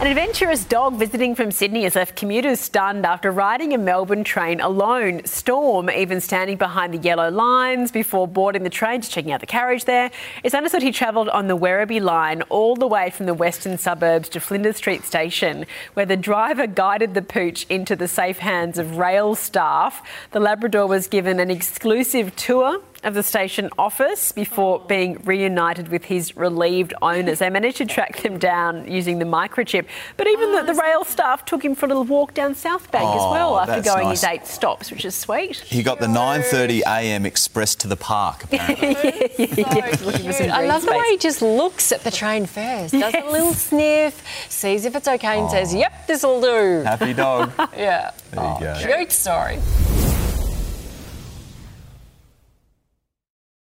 An adventurous dog visiting from Sydney has left commuters stunned after riding a Melbourne train alone. Storm even standing behind the yellow lines before boarding the train, just checking out the carriage there. It's understood he travelled on the Werribee line all the way from the western suburbs to Flinders Street Station, where the driver guided the pooch into the safe hands of rail staff. The Labrador was given an exclusive tour of the station office before oh. being reunited with his relieved owners. They managed to track them down using the microchip, but even the, oh, the rail staff took him for a little walk down South Bank as oh, well Oh, after going nice. his eight stops, which is sweet. He got the 9:30 a.m. express to the park. Apparently. Looking for some I green love the way he just looks at the train first, does a little sniff, sees if it's okay, and says, "Yep, this will do." Happy dog. Yeah. There you go. Cute story.